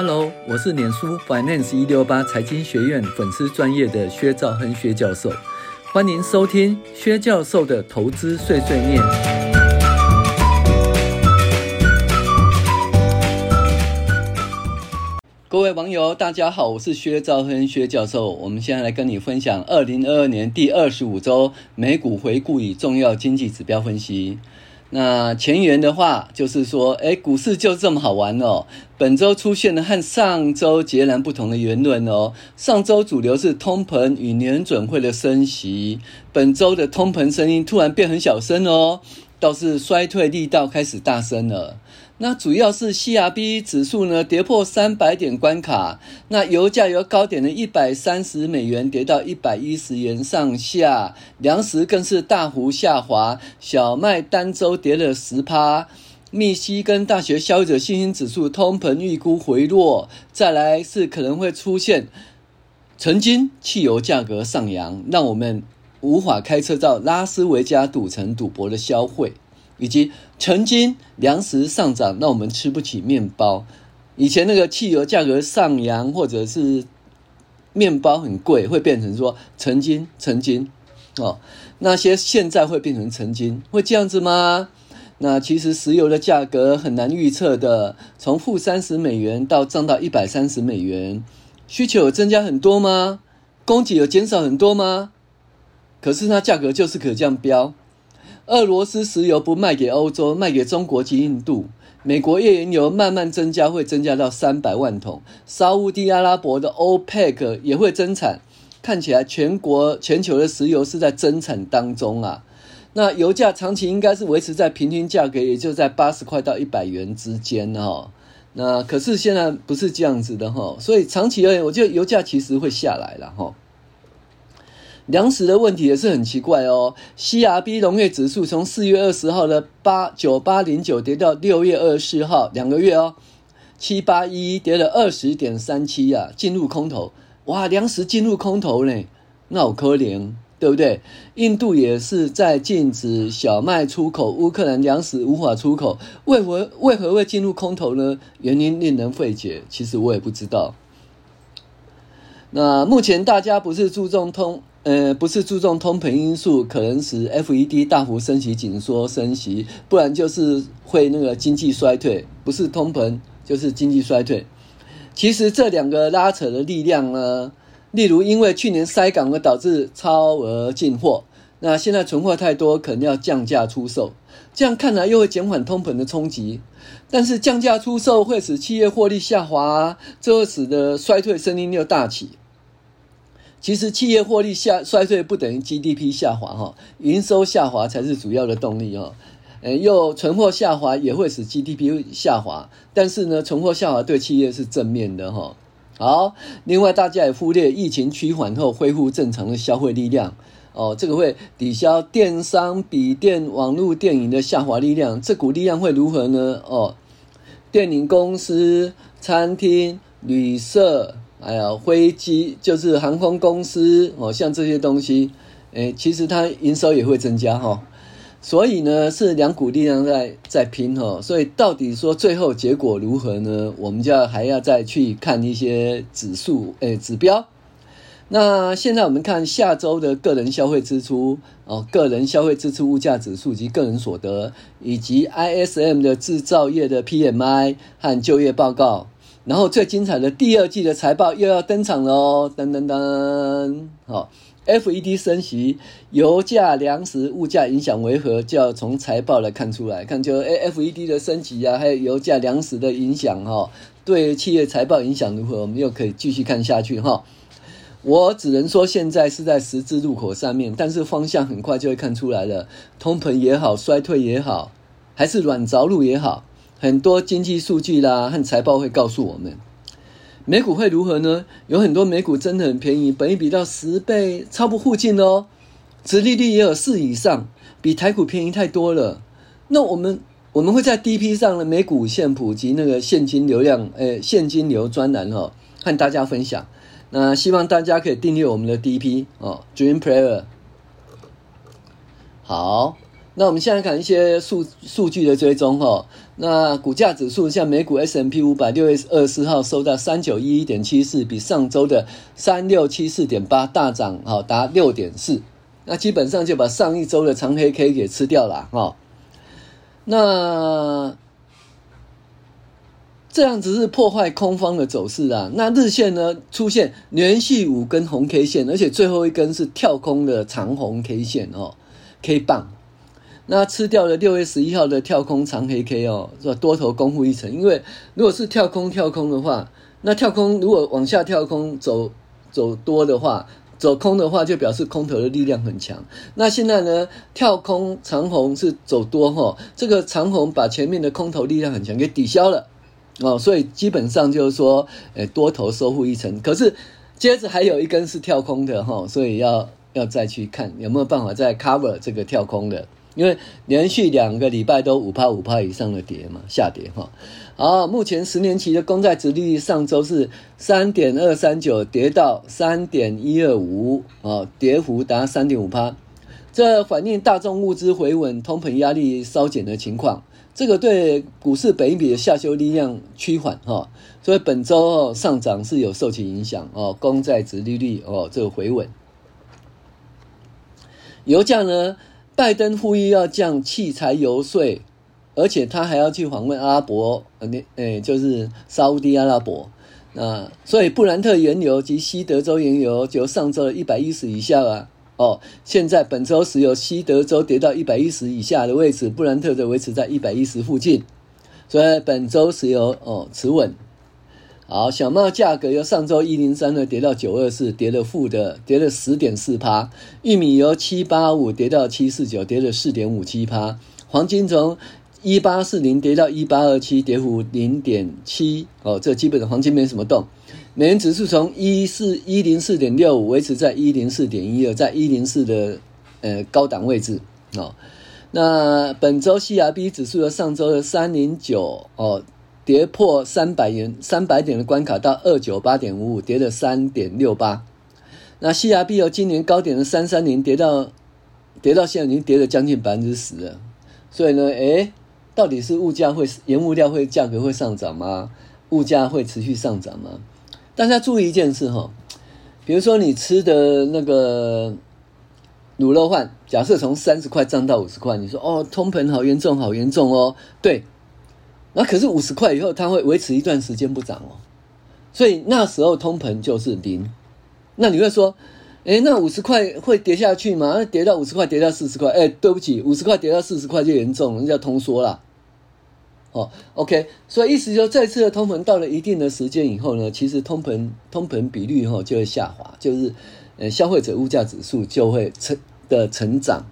Hello，我是脸书 Finance 一六八财经学院粉丝专业的薛兆亨薛教授，欢迎收听薛教授的投资碎碎念。各位网友，大家好，我是薛兆亨薛教授。我们现在来跟你分享二零二二年第二十五周美股回顾与重要经济指标分析。那前言的话就是说，哎，股市就这么好玩哦。本周出现了和上周截然不同的言论哦。上周主流是通膨与年准会的升息，本周的通膨声音突然变很小声哦，倒是衰退力道开始大声了。那主要是 CRB 指数呢跌破三百点关卡，那油价由高点的一百三十美元跌到一百一十元上下，粮食更是大幅下滑，小麦单周跌了十趴。密西根大学消费者信心指数通膨预估回落，再来是可能会出现曾经汽油价格上扬，让我们无法开车到拉斯维加赌城赌博的消费。以及曾经粮食上涨，那我们吃不起面包。以前那个汽油价格上扬，或者是面包很贵，会变成说曾经曾经哦，那些现在会变成曾经，会这样子吗？那其实石油的价格很难预测的，从负三十美元到涨到一百三十美元，需求有增加很多吗？供给有减少很多吗？可是它价格就是可这样飙。俄罗斯石油不卖给欧洲，卖给中国及印度。美国页岩油慢慢增加，会增加到三百万桶。沙乌地阿拉伯的 OPEC 也会增产，看起来全国全球的石油是在增产当中啊。那油价长期应该是维持在平均价格，也就在八十块到一百元之间哈。那可是现在不是这样子的哈，所以长期而言，我觉得油价其实会下来了哈。粮食的问题也是很奇怪哦。CRB 农业指数从四月二十号的八九八零九跌到六月二十四号，两个月哦，七八一跌了二十点三七啊，进入空头。哇，粮食进入空头呢，那好可怜，对不对？印度也是在禁止小麦出口，乌克兰粮食无法出口，为何为何会进入空头呢？原因令人费解，其实我也不知道。那目前大家不是注重通。呃，不是注重通膨因素，可能使 FED 大幅升息、紧缩升息，不然就是会那个经济衰退。不是通膨，就是经济衰退。其实这两个拉扯的力量呢，例如因为去年塞港而导致超额进货，那现在存货太多，可能要降价出售。这样看来又会减缓通膨的冲击，但是降价出售会使企业获利下滑，这会使得衰退声音又大起。其实企业获利下衰退不等于 GDP 下滑哈，营收下滑才是主要的动力哈。呃，又存货下滑也会使 GDP 下滑，但是呢，存货下滑对企业是正面的哈。好，另外大家也忽略疫情趋缓后恢复正常的消费力量哦，这个会抵消电商、笔电、网络电影的下滑力量，这股力量会如何呢？哦，电影公司、餐厅、旅社。哎呀，飞机就是航空公司哦，像这些东西，诶，其实它营收也会增加哈。所以呢，是两股力量在在拼哈。所以到底说最后结果如何呢？我们就要还要再去看一些指数诶指标。那现在我们看下周的个人消费支出哦，个人消费支出物价指数及个人所得，以及 ISM 的制造业的 PMI 和就业报告。然后最精彩的第二季的财报又要登场了哦，噔噔噔，好，FED 升息，油价、粮食、物价影响为何？就要从财报来看出来，看就 FED 的升级啊，还有油价、粮食的影响哈，对企业财报影响如何？我们又可以继续看下去哈。我只能说现在是在十字路口上面，但是方向很快就会看出来了，通膨也好，衰退也好，还是软着陆也好。很多经济数据啦和财报会告诉我们，美股会如何呢？有很多美股真的很便宜，本益比到十倍，超不附近哦。殖利率也有四以上，比台股便宜太多了。那我们我们会在 DP 上的美股现普及那个现金流量，诶，现金流专栏哦，和大家分享。那希望大家可以订阅我们的 DP 哦，Dream Player。好。那我们现在看一些数数据的追踪哈。那股价指数像美股 S&P 五百六月二十号收到三九一一点七四，比上周的三六七四点八大涨哈，达六点四。那基本上就把上一周的长黑 K 给吃掉了哈。那这样子是破坏空方的走势啊。那日线呢，出现连续五根红 K 线，而且最后一根是跳空的长红 K 线哦，K 棒。那吃掉了六月十一号的跳空长黑 K 哦，是吧？多头攻护一城。因为如果是跳空跳空的话，那跳空如果往下跳空走走多的话，走空的话就表示空头的力量很强。那现在呢，跳空长红是走多哈，这个长红把前面的空头力量很强给抵消了哦，所以基本上就是说，诶，多头收复一城。可是接着还有一根是跳空的哈，所以要要再去看有没有办法再 cover 这个跳空的。因为连续两个礼拜都五趴五趴以上的跌嘛，下跌哈。好，目前十年期的公债殖利率上周是三点二三九，跌到三点一二五，啊，跌幅达三点五趴。这反映大众物资回稳、通膨压力稍减的情况。这个对股市本益比的下修力量趋缓哈，所以本周哦上涨是有受其影响哦。公债殖利率哦这个回稳，油价呢？拜登呼吁要降汽柴油税，而且他还要去访问阿拉伯，呃，诶，就是沙乌地阿拉伯。那所以布兰特原油及西德州原油就上周一百一十以下啊，哦，现在本周石油西德州跌到一百一十以下的位置，布兰特的维持在一百一十附近，所以本周石油哦持稳。好，小麦价格由上周一零三的跌到九二四，跌了负的，跌了十点四趴。玉米由七八五跌到七四九，跌了四点五七趴。黄金从一八四零跌到一八二七，跌幅零点七。哦，这基本的黄金没什么动。美元指数从一四一零四点六五维持在一零四点一二，在一零四的呃高档位置。哦，那本周 CRB 指数由上周的三零九哦。跌破三百元三百点的关卡到二九八点五五，跌了三点六八。那 CRB 由今年高点的三三零跌到跌到现在已经跌了将近百分之十了。所以呢，诶，到底是物价会原物料会价格会上涨吗？物价会持续上涨吗？大家注意一件事哈，比如说你吃的那个卤肉饭，假设从三十块涨到五十块，你说哦，通膨好严重，好严重哦，对。那可是五十块以后，它会维持一段时间不涨哦，所以那时候通膨就是零。那你会说，诶，那五十块会跌下去吗？跌到五十块，跌到四十块，诶，对不起，五十块跌到四十块就严重，人家通缩了。哦，OK，所以意思说，这次的通膨到了一定的时间以后呢，其实通膨通膨比率哈就会下滑，就是呃消费者物价指数就会成的成长，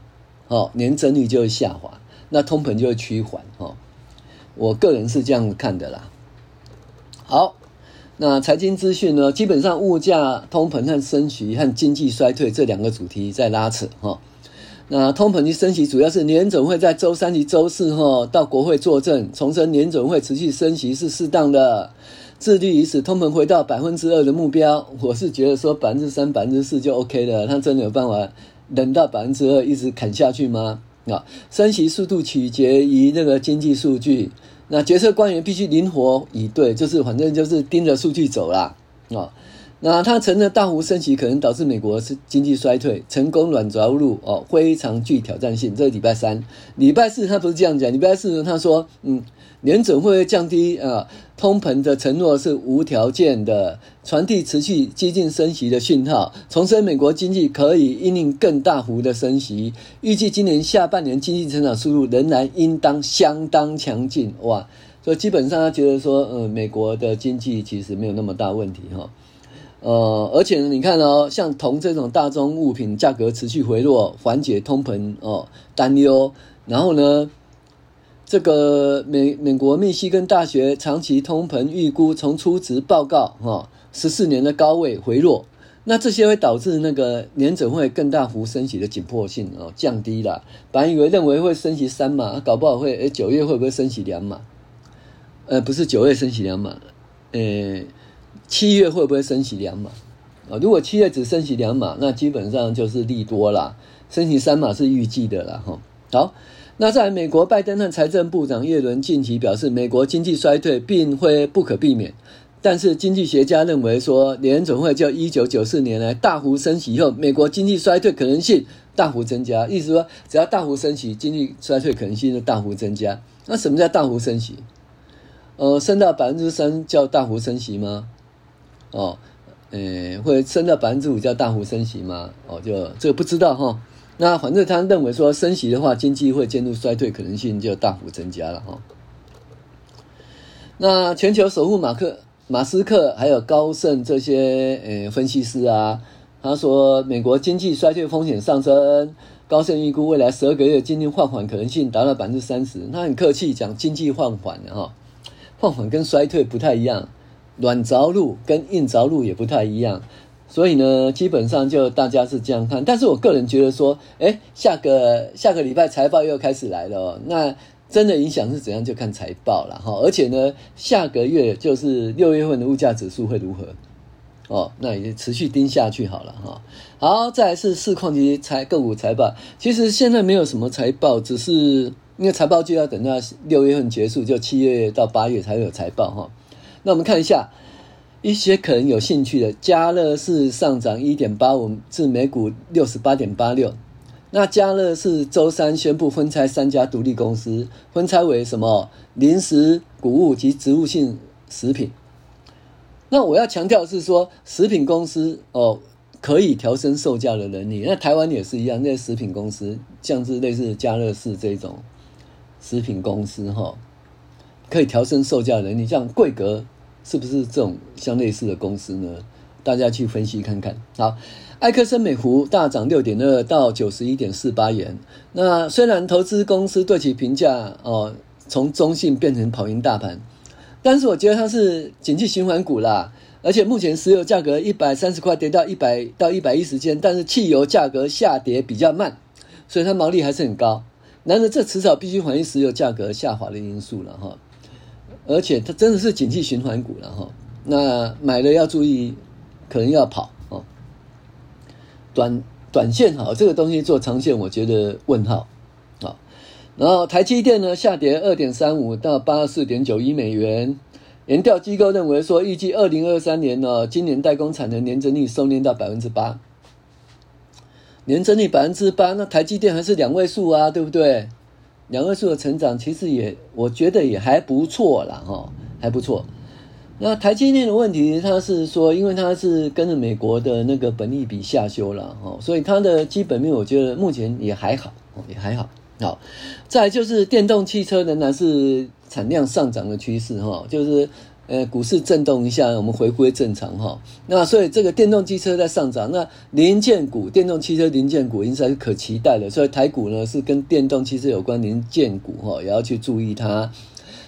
哦，年增率就会下滑，那通膨就会趋缓，哦。我个人是这样看的啦。好，那财经资讯呢？基本上物价、通膨和升息和经济衰退这两个主题在拉扯哈。那通膨及升息主要是联准会在周三及周四哈到国会作证，重申联准会持续升息是适当的，致力于使通膨回到百分之二的目标。我是觉得说百分之三、百分之四就 OK 了，他真的有办法等到百分之二一直砍下去吗？啊，升息速度取决于那个经济数据。那决策官员必须灵活以对，就是反正就是盯着数据走啦。啊。那他承认大幅升息可能导致美国是经济衰退，成功软着陆哦，非常具挑战性。这是礼拜三，礼拜四他不是这样讲，礼拜四呢他说，嗯。联准会降低啊通膨的承诺是无条件的，传递持续激进升息的讯号，重申美国经济可以因应更大幅的升息，预计今年下半年经济成长速度仍然应当相当强劲。哇，所以基本上他觉得说，呃，美国的经济其实没有那么大问题哈，呃，而且呢，你看哦，像铜这种大宗物品价格持续回落，缓解通膨哦担忧，然后呢。这个美美国密西根大学长期通膨预估从初值报告哈十四年的高位回落，那这些会导致那个年准会更大幅升息的紧迫性哦降低了。本来以为认为会升息三码，搞不好会诶九月会不会升息两码？呃，不是九月升息两码，呃，七月会不会升息两码？啊，如果七月只升息两码，那基本上就是利多啦，升息三码是预计的啦哈。好，那在美国拜登和财政部长耶伦近期表示，美国经济衰退并非不可避免。但是经济学家认为说，联总会就一九九四年来大幅升息以后，美国经济衰退可能性大幅增加。意思说，只要大幅升息，经济衰退可能性就大幅增加。那什么叫大幅升息？呃，升到百分之三叫大幅升息吗？哦，呃，会升到百分之五叫大幅升息吗？哦，就这个不知道哈。那反正他认为说，升息的话，经济会进入衰退可能性就大幅增加了哈。那全球首富马克。马斯克还有高盛这些呃分析师啊，他说美国经济衰退风险上升，高盛预估未来十二个月经济放缓可能性达到百分之三十。他很客气讲经济放缓的哈，放缓跟衰退不太一样，软着陆跟硬着陆也不太一样，所以呢，基本上就大家是这样看。但是我个人觉得说，哎，下个下个礼拜财报又开始来了哦，那。真的影响是怎样？就看财报了哈。而且呢，下个月就是六月份的物价指数会如何？哦，那也持续盯下去好了哈。好，再来是市况及财个股财报。其实现在没有什么财报，只是因为财报就要等到六月份结束，就七月到八月才会有财报哈。那我们看一下一些可能有兴趣的，嘉乐士上涨一点八五，至每股六十八点八六。那嘉乐士周三宣布分拆三家独立公司，分拆为什么？零食、谷物及植物性食品。那我要强调是说，食品公司哦可以调升售价的能力。那台湾也是一样，那些食品公司像是类似嘉乐士这种食品公司哈，可以调升售价能力。像贵格是不是这种相类似的公司呢？大家去分析看看。好。埃克森美孚大涨六点二到九十一点四八元。那虽然投资公司对其评价哦，从中性变成跑赢大盘，但是我觉得它是景气循环股啦。而且目前石油价格一百三十块跌到一百到一百一十间，但是汽油价格下跌比较慢，所以它毛利还是很高。然而这迟早必须反映石油价格下滑的因素了哈。而且它真的是景气循环股了哈。那买了要注意，可能要跑哦。短短线好，这个东西做长线，我觉得问号。好，然后台积电呢下跌二点三五到八十四点九一美元。研调机构认为说，预计二零二三年呢，今年代工产能年增率收敛到百分之八，年增率百分之八，那台积电还是两位数啊，对不对？两位数的成长其实也，我觉得也还不错了，哈，还不错。那台积电的问题，它是说，因为它是跟着美国的那个本利比下修了哈，所以它的基本面我觉得目前也还好，也还好。好，再就是电动汽车仍然是产量上涨的趋势哈，就是呃股市震动一下，我们回归正常哈。那所以这个电动汽车在上涨，那零件股、电动汽车零件股应该是可期待的，所以台股呢是跟电动汽车有关零件股哈，也要去注意它。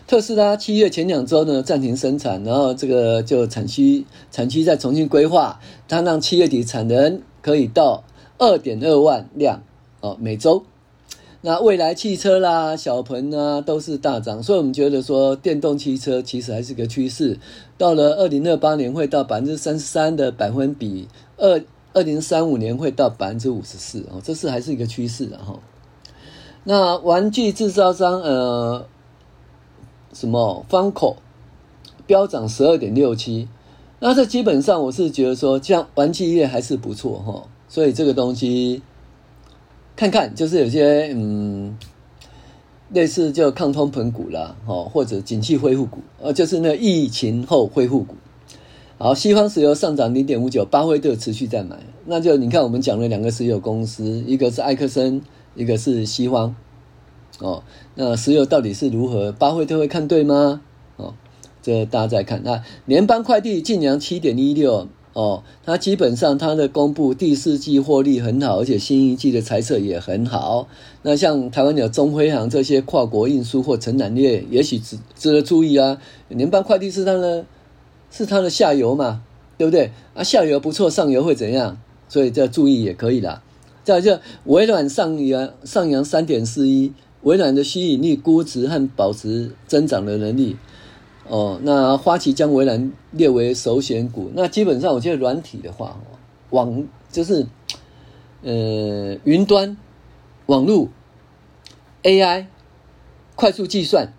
特斯拉七月前两周呢暂停生产，然后这个就产区产区再重新规划，它让七月底产能可以到二点二万辆哦每周。那未来汽车啦、小鹏啊都是大涨，所以我们觉得说电动汽车其实还是个趋势。到了二零二八年会到百分之三十三的百分比，二二零三五年会到百分之五十四哦，这是还是一个趋势的哈。那玩具制造商呃。什么方口飙涨十二点六七，那这基本上我是觉得说，这样玩具业还是不错哈，所以这个东西看看就是有些嗯，类似就抗通膨股啦，哦或者景气恢复股，呃，就是那疫情后恢复股。好，西方石油上涨零点五九，巴菲特持续在买，那就你看我们讲了两个石油公司，一个是埃克森，一个是西方。哦，那石油到底是如何？巴菲特会看对吗？哦，这大家再看。那联邦快递净扬七点一六哦，它基本上它的公布第四季获利很好，而且新一季的财测也很好。那像台湾有中辉航这些跨国运输或承揽业，也许值值得注意啊。联邦快递是它的，是它的下游嘛，对不对？啊，下游不错，上游会怎样？所以这注意也可以啦。再就微软上扬上扬三点四一。微软的吸引力、估值和保持增长的能力，哦，那花旗将微软列为首选股。那基本上，我觉得软体的话，网就是呃云端、网络 AI 快速计算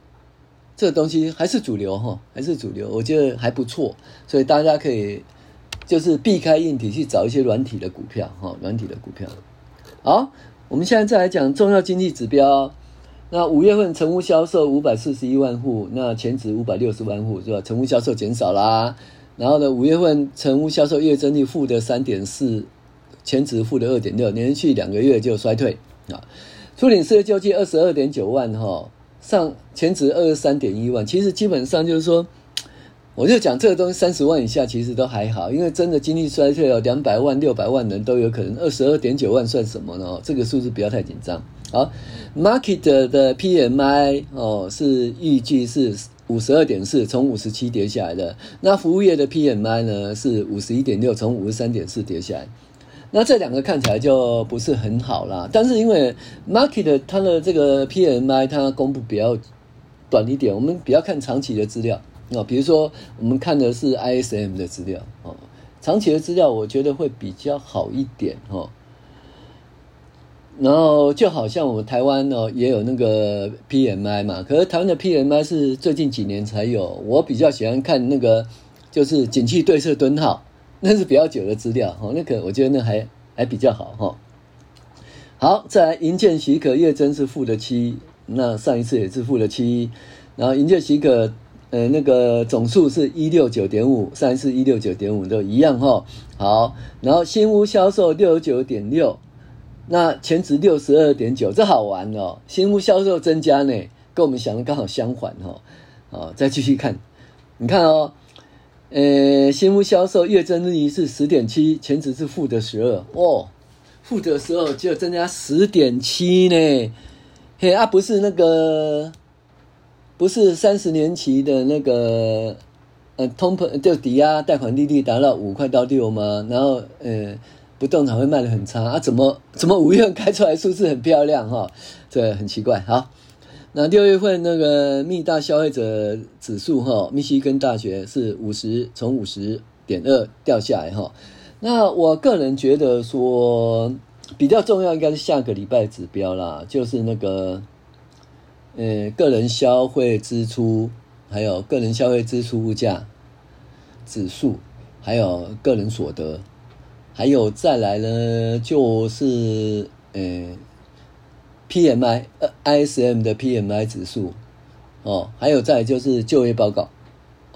这个东西还是主流哈，还是主流，我觉得还不错，所以大家可以就是避开硬体去找一些软体的股票哈，软体的股票。好，我们现在再来讲重要经济指标。那五月份成屋销售五百四十一万户，那前值五百六十万户是吧？成屋销售减少啦。然后呢，五月份成屋销售月增率负的三点四，前值负的二点六，连续两个月就衰退啊。初领失业救济二十二点九万哈，上前值二十三点一万。其实基本上就是说，我就讲这个东西三十万以下其实都还好，因为真的经济衰退了两百万、六百万人都有可能。二十二点九万算什么呢？这个数字不要太紧张。好，market 的 PMI 哦是预计是五十二点四，从五十七跌下来的。那服务业的 PMI 呢是五十一点六，从五十三点四跌下来。那这两个看起来就不是很好啦。但是因为 market 它的这个 PMI 它公布比较短一点，我们比较看长期的资料哦。比如说我们看的是 ISM 的资料哦，长期的资料我觉得会比较好一点哦。然后就好像我们台湾哦，也有那个 PMI 嘛，可是台湾的 PMI 是最近几年才有。我比较喜欢看那个，就是景气对策敦号，那是比较久的资料哈，那个我觉得那还还比较好哈。好，再来银建许可月增是负的七，那上一次也是负的七，然后银建许可呃那个总数是一六九点五，上一次一六九点五都一样哈。好，然后新屋销售六十九点六。那前值六十二点九，这好玩哦！新屋销售增加呢，跟我们想的刚好相反哦。哦，再继续看，你看哦，呃，新屋销售月增率是十点七，前值是负的十二哦，负的十二就增加十点七呢。嘿啊，不是那个，不是三十年期的那个，呃，通膨就抵押贷款利率达到五块到六吗？然后，呃。不动产会卖得很差啊？怎么怎么五月份开出来数字很漂亮哈？这很奇怪。好，那六月份那个密大消费者指数哈，密西根大学是五十，从五十点二掉下来哈。那我个人觉得说比较重要应该是下个礼拜指标啦，就是那个呃个人消费支出，还有个人消费支出物价指数，还有个人所得。还有再来呢，就是呃，PMI 呃，ISM 的 PMI 指数哦，还有再来就是就业报告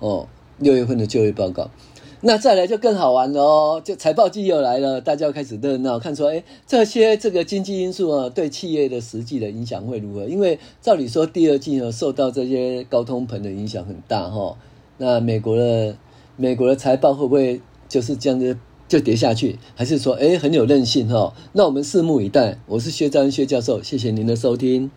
哦，六月份的就业报告，那再来就更好玩了哦，就财报季又来了，大家要开始热闹，看出来哎，这些这个经济因素啊，对企业的实际的影响会如何？因为照理说第二季呢，受到这些高通膨的影响很大哈、哦，那美国的美国的财报会不会就是这样子？就跌下去，还是说，诶很有韧性哈？那我们拭目以待。我是薛兆亨薛教授，谢谢您的收听。